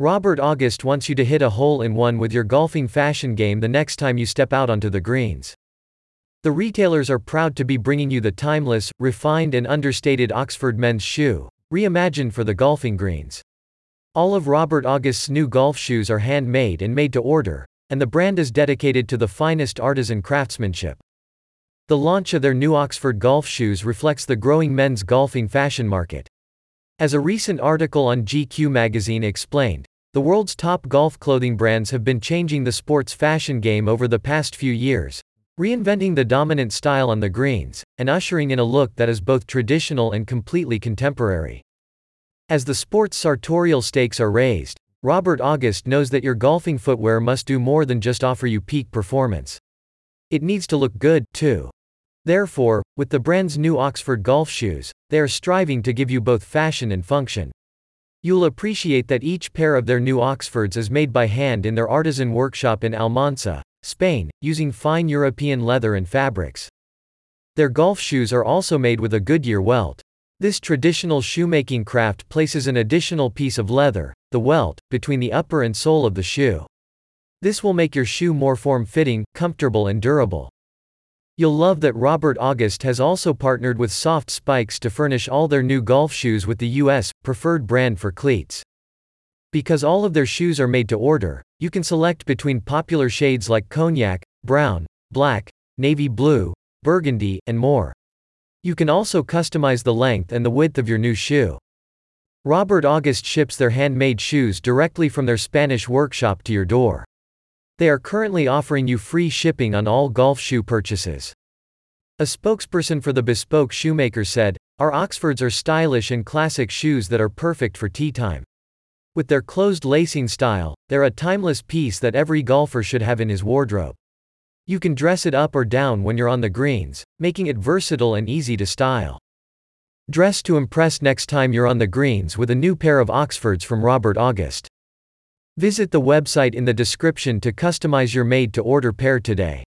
Robert August wants you to hit a hole in one with your golfing fashion game the next time you step out onto the greens. The retailers are proud to be bringing you the timeless, refined, and understated Oxford men's shoe, reimagined for the golfing greens. All of Robert August's new golf shoes are handmade and made to order, and the brand is dedicated to the finest artisan craftsmanship. The launch of their new Oxford golf shoes reflects the growing men's golfing fashion market. As a recent article on GQ magazine explained, the world's top golf clothing brands have been changing the sports fashion game over the past few years, reinventing the dominant style on the greens, and ushering in a look that is both traditional and completely contemporary. As the sports sartorial stakes are raised, Robert August knows that your golfing footwear must do more than just offer you peak performance. It needs to look good, too. Therefore, with the brand's new Oxford golf shoes, they are striving to give you both fashion and function. You'll appreciate that each pair of their new Oxfords is made by hand in their artisan workshop in Almansa, Spain, using fine European leather and fabrics. Their golf shoes are also made with a Goodyear welt. This traditional shoemaking craft places an additional piece of leather, the welt, between the upper and sole of the shoe. This will make your shoe more form-fitting, comfortable and durable. You'll love that Robert August has also partnered with Soft Spikes to furnish all their new golf shoes with the US preferred brand for cleats. Because all of their shoes are made to order, you can select between popular shades like cognac, brown, black, navy blue, burgundy, and more. You can also customize the length and the width of your new shoe. Robert August ships their handmade shoes directly from their Spanish workshop to your door. They are currently offering you free shipping on all golf shoe purchases. A spokesperson for the bespoke shoemaker said, Our Oxfords are stylish and classic shoes that are perfect for tee time. With their closed lacing style, they're a timeless piece that every golfer should have in his wardrobe. You can dress it up or down when you're on the greens, making it versatile and easy to style. Dress to impress next time you're on the greens with a new pair of Oxfords from Robert August. Visit the website in the description to customize your made to order pair today.